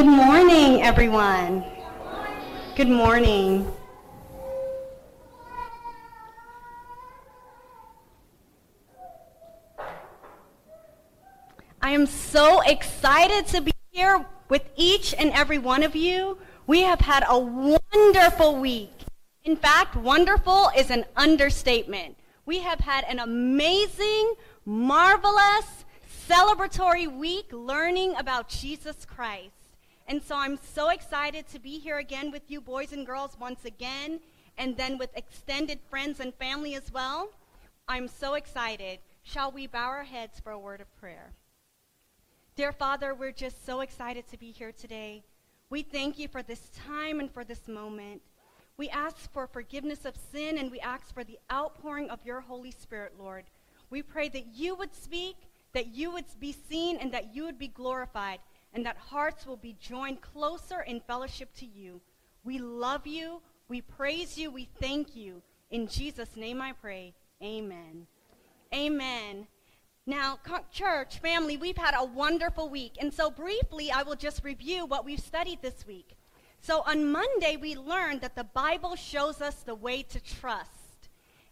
Good morning, everyone. Good morning. I am so excited to be here with each and every one of you. We have had a wonderful week. In fact, wonderful is an understatement. We have had an amazing, marvelous, celebratory week learning about Jesus Christ. And so I'm so excited to be here again with you, boys and girls, once again, and then with extended friends and family as well. I'm so excited. Shall we bow our heads for a word of prayer? Dear Father, we're just so excited to be here today. We thank you for this time and for this moment. We ask for forgiveness of sin and we ask for the outpouring of your Holy Spirit, Lord. We pray that you would speak, that you would be seen, and that you would be glorified, and that hearts will be joined closer in fellowship to you. We love you, we praise you, we thank you. In Jesus' name I pray. Amen. Amen. Now, church, family, we've had a wonderful week. And so, briefly, I will just review what we've studied this week. So, on Monday, we learned that the Bible shows us the way to trust.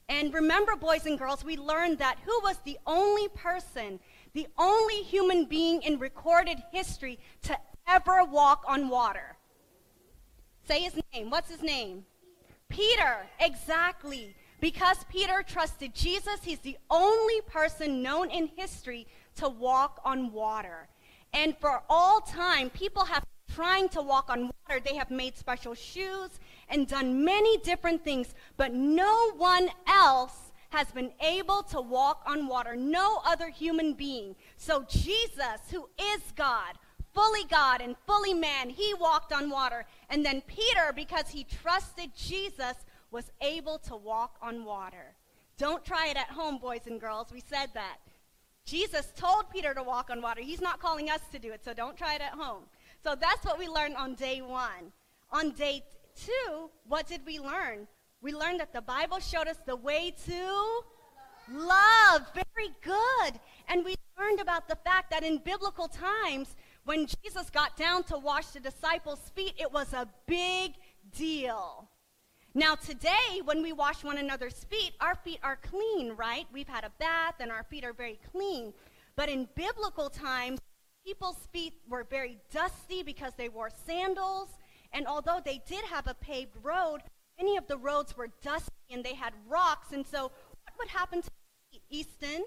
And remember, boys and girls, we learned that who was the only person, the only human being in recorded history to ever walk on water? Say his name. What's his name? Peter. Exactly. Because Peter trusted Jesus, he's the only person known in history to walk on water. And for all time, people have been trying to walk on water. They have made special shoes and done many different things, but no one else has been able to walk on water. No other human being. So Jesus, who is God, fully God and fully man, he walked on water. And then Peter, because he trusted Jesus, was able to walk on water. Don't try it at home, boys and girls. We said that. Jesus told Peter to walk on water. He's not calling us to do it, so don't try it at home. So that's what we learned on day one. On day two, what did we learn? We learned that the Bible showed us the way to love. Very good. And we learned about the fact that in biblical times, when Jesus got down to wash the disciples' feet, it was a big deal. Now, today, when we wash one another's feet, our feet are clean, right? We've had a bath and our feet are very clean. But in biblical times, people's feet were very dusty because they wore sandals. And although they did have a paved road, many of the roads were dusty and they had rocks. And so, what would happen to Easton?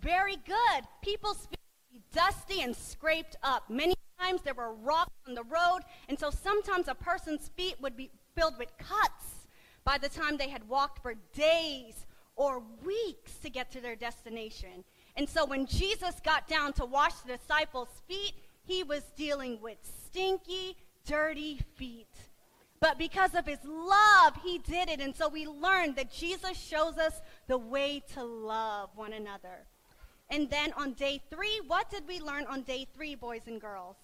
Very good. People's feet would be dusty and scraped up. Many times there were rocks on the road, and so sometimes a person's feet would be filled with cuts by the time they had walked for days or weeks to get to their destination. And so when Jesus got down to wash the disciples' feet, he was dealing with stinky, dirty feet. But because of his love, he did it. And so we learned that Jesus shows us the way to love one another. And then on day three, what did we learn on day three, boys and girls?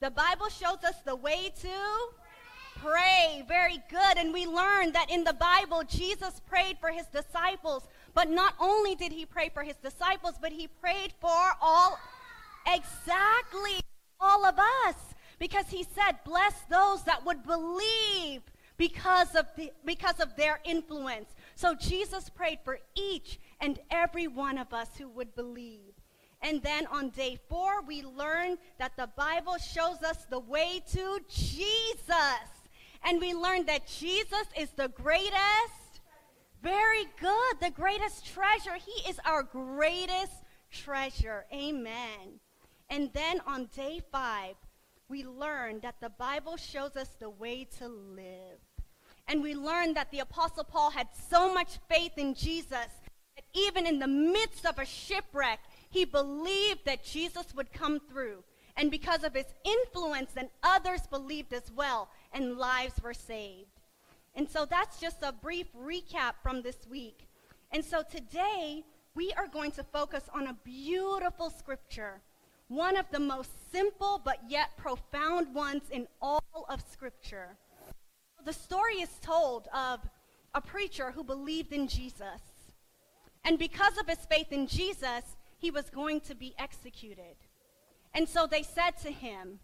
The Bible shows us the way to pray. Very good. And we learned that in the Bible, Jesus prayed for his disciples. But not only did he pray for his disciples, but he prayed for all, exactly, all of us. Because he said, bless those that would believe because of, the, because of their influence. So Jesus prayed for each and every one of us who would believe. And then on day four, we learned that the Bible shows us the way to Jesus. And we learned that Jesus is the greatest. Very good. The greatest treasure. He is our greatest treasure. Amen. And then on day five, we learn that the Bible shows us the way to live. And we learn that the Apostle Paul had so much faith in Jesus that even in the midst of a shipwreck, he believed that Jesus would come through. And because of his influence, then others believed as well, and lives were saved. And so that's just a brief recap from this week. And so today, we are going to focus on a beautiful scripture, one of the most simple but yet profound ones in all of Scripture. The story is told of a preacher who believed in Jesus. And because of his faith in Jesus, he was going to be executed. And so they said to him,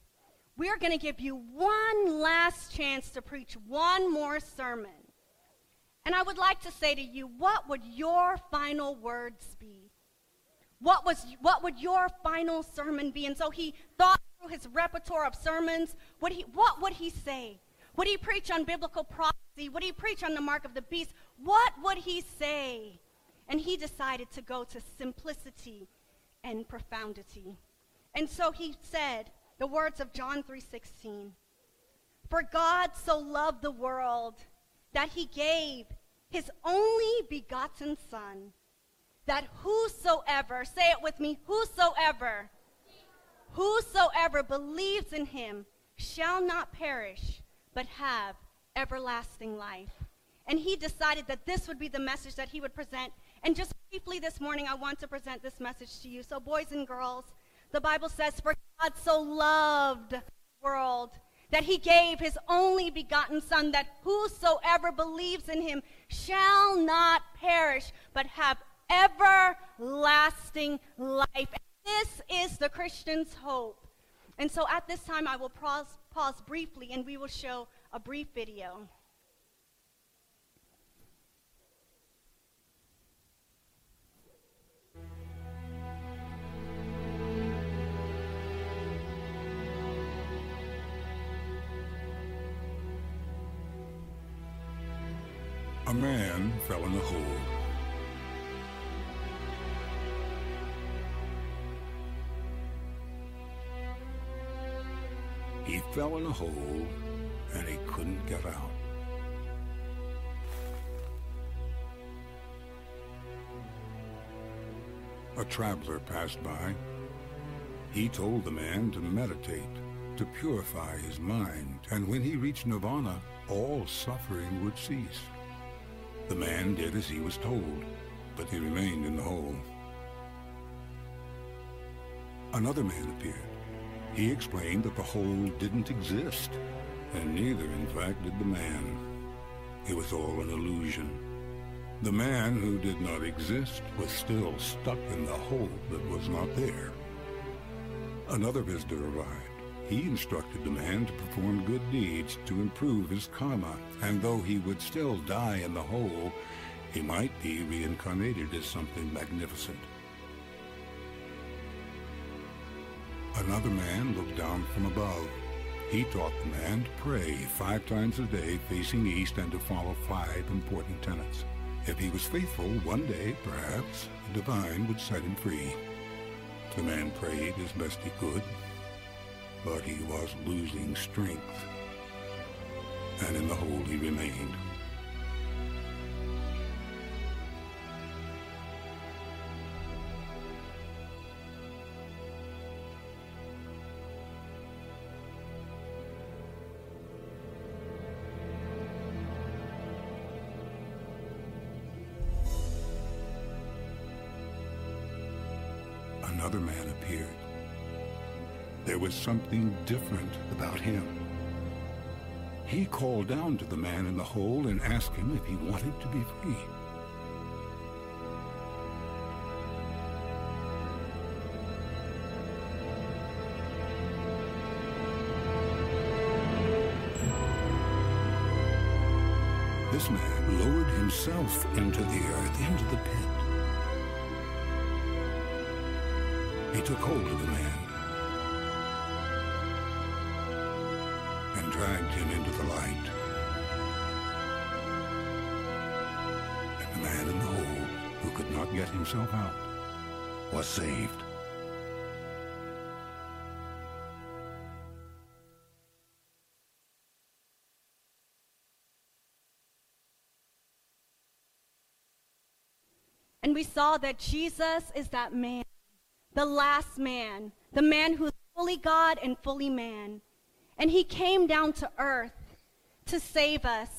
We're going to give you one last chance to preach one more sermon. And I would like to say to you, what would your final words be? What, was, what would your final sermon be? And so he thought through his repertoire of sermons. Would he, what would he say? Would he preach on biblical prophecy? Would he preach on the mark of the beast? What would he say? And he decided to go to simplicity and profundity. And so he said the words of John 3:16. For God so loved the world that he gave his only begotten son that whosoever, say it with me, whosoever, whosoever believes in him shall not perish, but have everlasting life. And he decided that this would be the message that he would present. And just briefly this morning, I want to present this message to you. So, boys and girls, the Bible says, For God so loved the world that he gave his only begotten Son, that whosoever believes in him shall not perish, but have everlasting life. This is the Christian's hope. And so at this time, I will pause, pause briefly and we will show a brief video. A man fell in a hole. Fell in a hole and he couldn't get out. A traveler passed by. He told the man to meditate, to purify his mind, and when he reached nirvana, all suffering would cease. The man did as he was told, but he remained in the hole. Another man appeared. He explained that the hole didn't exist, and neither, in fact, did the man. It was all an illusion. The man who did not exist was still stuck in the hole that was not there. Another visitor arrived. He instructed the man to perform good deeds to improve his karma, and though he would still die in the hole, he might be reincarnated as something magnificent. Another man looked down from above. He taught the man to pray five times a day facing east and to follow five important tenets. If he was faithful, one day, perhaps, the divine would set him free. The man prayed as best he could, but he was losing strength, and in the hole he remained. There was something different about him. He called down to the man in the hole and asked him if he wanted to be free. This man lowered himself into the earth, into the pit. He took hold of the man him into the light. And the man in the hole, who could not get himself out, was saved. And we saw that Jesus is that man, the last man, the man who's fully God and fully man. And he came down to earth to save us.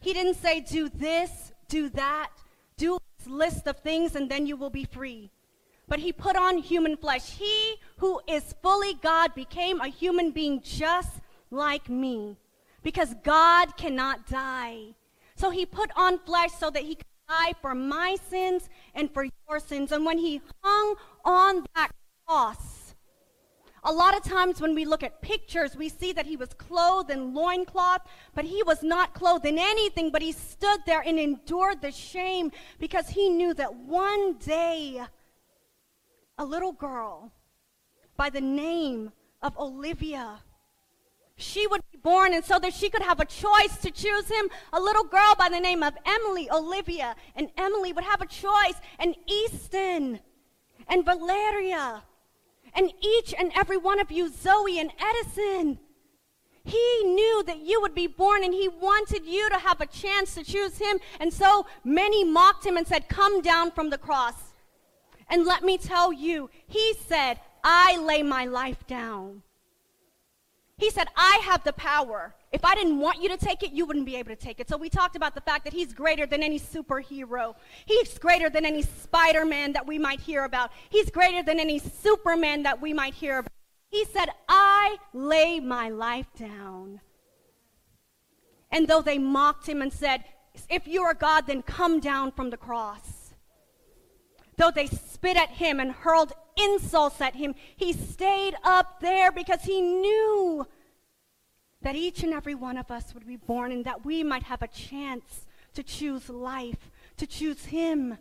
He didn't say, do this, do that, do this list of things, and then you will be free. But he put on human flesh. He who is fully God became a human being just like me because God cannot die. So he put on flesh so that he could die for my sins and for your sins. And when he hung on that cross, a lot of times when we look at pictures, we see that he was clothed in loincloth, but he was not clothed in anything, but he stood there and endured the shame because he knew that one day a little girl by the name of Olivia she would be born and so that she could have a choice to choose him a little girl by the name of emily olivia and emily would have a choice and easton and valeria and each and every one of you zoe and edison he knew that you would be born and he wanted you to have a chance to choose him. And so many mocked him and said come down from the cross. And let me tell you he said i lay my life down. He said, I have the power. If I didn't want you to take it, you wouldn't be able to take it. So we talked about the fact that he's greater than any superhero. He's greater than any Spider Man that we might hear about. He's greater than any Superman that we might hear about. He said, I lay my life down. And though they mocked him and said, If you are God, then come down from the cross. Though they spit at him and hurled insults at him. He stayed up there because he knew that each and every one of us would be born and that we might have a chance to choose life, to choose him.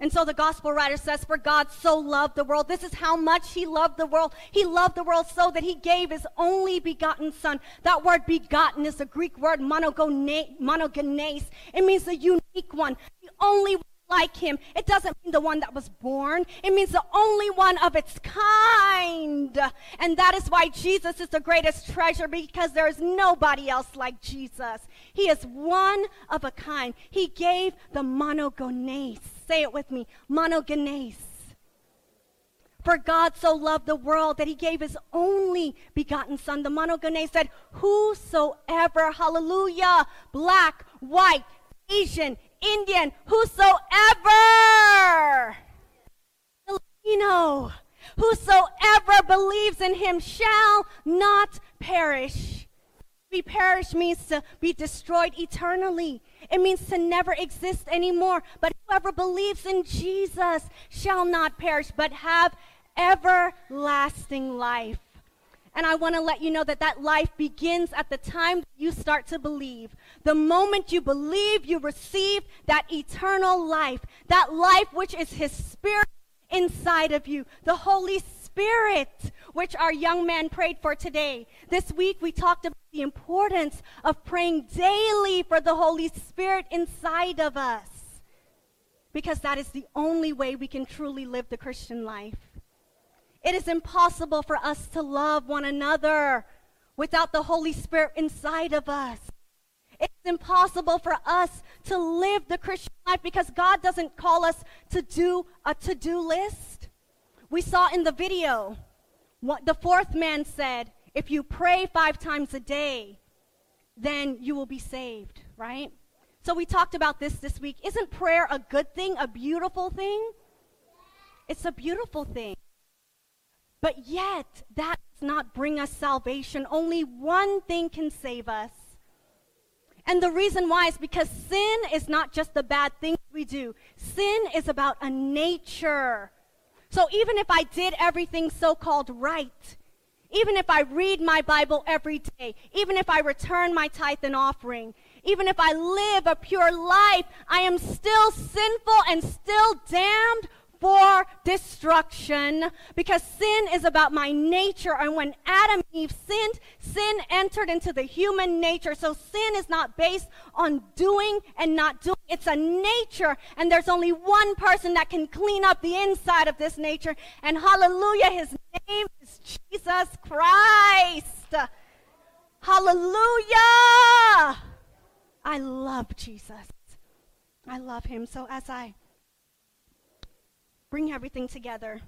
And so the gospel writer says, For God so loved the world. This is how much He loved the world. He loved the world so that He gave His only begotten Son. That word begotten is a Greek word, monogenes. It means the unique one, the only like him. It doesn't mean the one that was born, it means the only one of its kind. And that is why Jesus is the greatest treasure because there is nobody else like Jesus. He is one of a kind. He gave the monogenes. Say it with me monogenes. For God so loved the world that he gave his only begotten Son. The monogenes said, Whosoever, hallelujah, black, white, Asian, Indian, whosoever, Filipino, whosoever believes in him shall not perish. Be perish means to be destroyed eternally. It means to never exist anymore. But whoever believes in Jesus shall not perish, but have everlasting life. And I want to let you know that that life begins at the time you start to believe. The moment you believe, you receive that eternal life, that life which is His Spirit inside of you, the Holy Spirit, which our young man prayed for today. This week we talked about the importance of praying daily for the Holy Spirit inside of us. Because that is the only way we can truly live the Christian life. It is impossible for us to love one another without the Holy Spirit inside of us. It's impossible for us to live the Christian life because God doesn't call us to do a to do list. We saw in the video what the fourth man said if you pray five times a day, then you will be saved, right? So we talked about this this week. Isn't prayer a good thing, a beautiful thing? It's a beautiful thing. But yet, that does not bring us salvation. Only one thing can save us. And the reason why is because sin is not just the bad things we do, sin is about a nature. So even if I did everything so called right, even if I read my Bible every day, even if I return my tithe and offering, even if I live a pure life, I am still sinful and still damned for destruction because sin is about my nature. And when Adam and Eve sinned, sin entered into the human nature. So sin is not based on doing and not doing. It's a nature. And there's only one person that can clean up the inside of this nature. And hallelujah, his name is Jesus Christ. Hallelujah. I love Jesus. I love him. So as I bring everything together.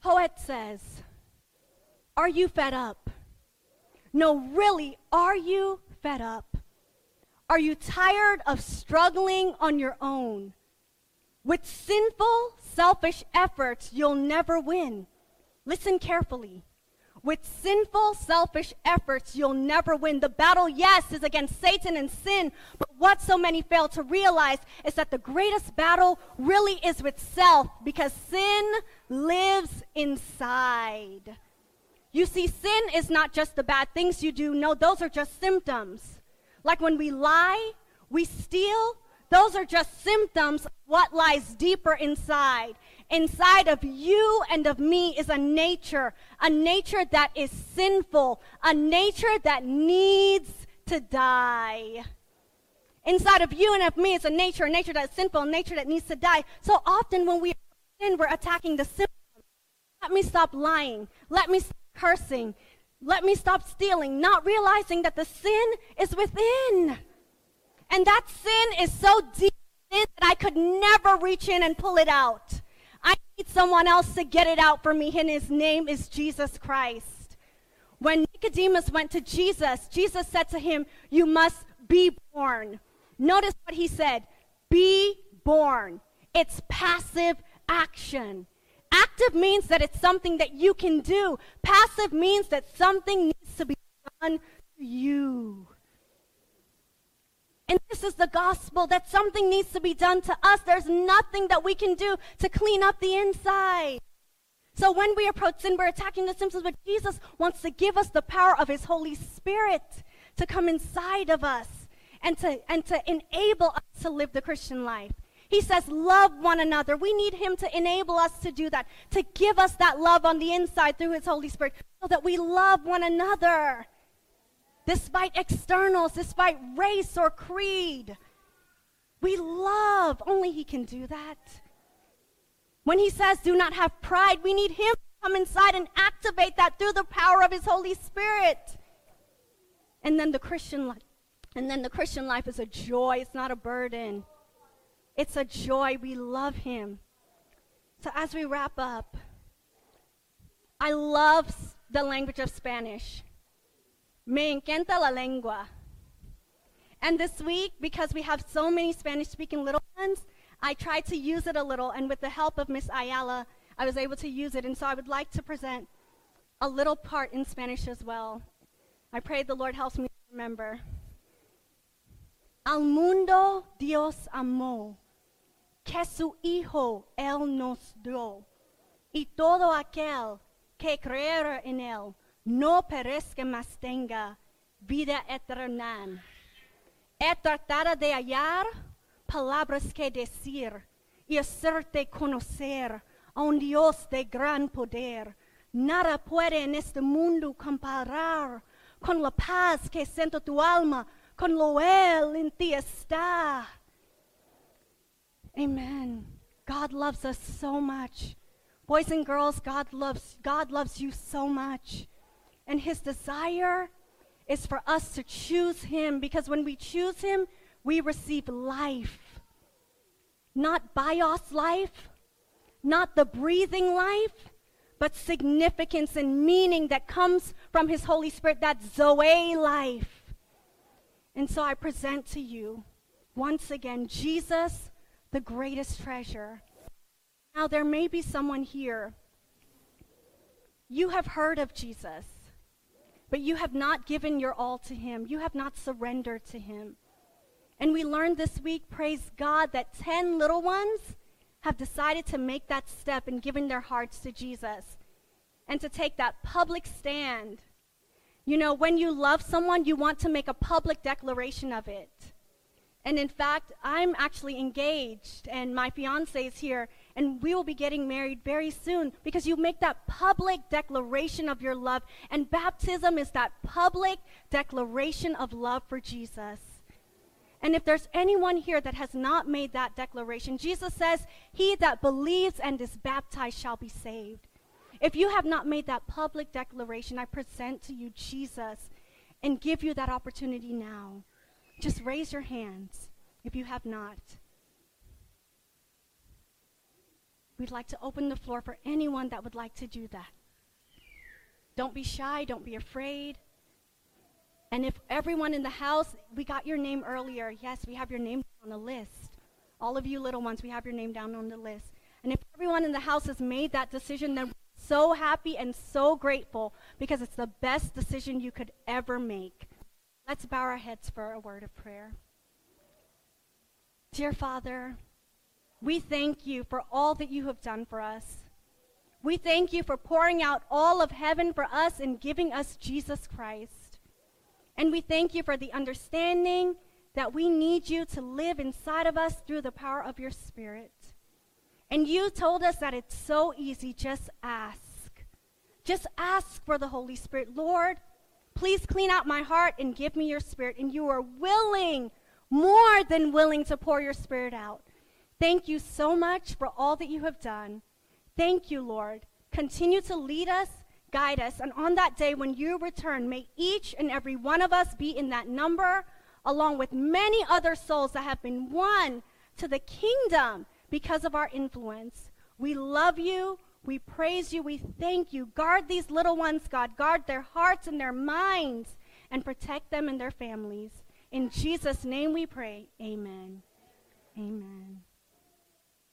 Poet says, Are you fed up? No, really, are you fed up? Are you tired of struggling on your own? With sinful, selfish efforts, you'll never win. Listen carefully. With sinful, selfish efforts, you'll never win. The battle, yes, is against Satan and sin, but what so many fail to realize is that the greatest battle really is with self because sin lives inside. You see, sin is not just the bad things you do, no, those are just symptoms. Like when we lie, we steal, those are just symptoms of what lies deeper inside. Inside of you and of me is a nature, a nature that is sinful, a nature that needs to die. Inside of you and of me is a nature, a nature that is sinful, a nature that needs to die. So often when we sin, we're attacking the symptoms. Let me stop lying. Let me stop cursing. Let me stop stealing, not realizing that the sin is within. And that sin is so deep that I could never reach in and pull it out. I need someone else to get it out for me, and his name is Jesus Christ. When Nicodemus went to Jesus, Jesus said to him, You must be born. Notice what he said be born. It's passive action. Active means that it's something that you can do, passive means that something needs to be done to you. And this is the gospel that something needs to be done to us. There's nothing that we can do to clean up the inside. So when we approach sin, we're attacking the symptoms, but Jesus wants to give us the power of his Holy Spirit to come inside of us and to, and to enable us to live the Christian life. He says, love one another. We need him to enable us to do that, to give us that love on the inside through his Holy Spirit so that we love one another despite externals, despite race or creed. We love. Only He can do that. When He says, do not have pride, we need Him to come inside and activate that through the power of His Holy Spirit. And then the Christian life. And then the Christian life is a joy, it's not a burden. It's a joy. We love Him. So as we wrap up, I love the language of Spanish. Me encanta la lengua. And this week, because we have so many Spanish speaking little ones, I tried to use it a little, and with the help of Miss Ayala, I was able to use it. And so I would like to present a little part in Spanish as well. I pray the Lord helps me remember. Al mundo Dios amó, que su Hijo Él nos dio, y todo aquel que creer en Él no perezca más tenga vida eterna. He tratado de hallar palabras que decir y hacerte conocer a un Dios de gran poder. Nada puede en este mundo comparar con la paz que siento tu alma, con lo él en ti está. Amen. God loves us so much. Boys and girls, God loves God loves you so much. And his desire is for us to choose him because when we choose him, we receive life. Not bios life, not the breathing life, but significance and meaning that comes from his Holy Spirit, that Zoe life. And so I present to you once again Jesus, the greatest treasure. Now, there may be someone here. You have heard of Jesus but you have not given your all to Him. You have not surrendered to Him. And we learned this week, praise God, that 10 little ones have decided to make that step in giving their hearts to Jesus and to take that public stand. You know, when you love someone, you want to make a public declaration of it. And in fact, I'm actually engaged, and my fiance is here, and we will be getting married very soon because you make that public declaration of your love. And baptism is that public declaration of love for Jesus. And if there's anyone here that has not made that declaration, Jesus says, He that believes and is baptized shall be saved. If you have not made that public declaration, I present to you Jesus and give you that opportunity now. Just raise your hands if you have not. We'd like to open the floor for anyone that would like to do that. Don't be shy, don't be afraid. And if everyone in the house, we got your name earlier. Yes, we have your name on the list. All of you little ones, we have your name down on the list. And if everyone in the house has made that decision, then so happy and so grateful because it's the best decision you could ever make. Let's bow our heads for a word of prayer. Dear Father, we thank you for all that you have done for us. We thank you for pouring out all of heaven for us and giving us Jesus Christ. And we thank you for the understanding that we need you to live inside of us through the power of your Spirit. And you told us that it's so easy. Just ask. Just ask for the Holy Spirit. Lord, please clean out my heart and give me your Spirit. And you are willing, more than willing, to pour your Spirit out. Thank you so much for all that you have done. Thank you, Lord. Continue to lead us, guide us, and on that day when you return, may each and every one of us be in that number, along with many other souls that have been won to the kingdom because of our influence. We love you. We praise you. We thank you. Guard these little ones, God. Guard their hearts and their minds and protect them and their families. In Jesus' name we pray. Amen. Amen.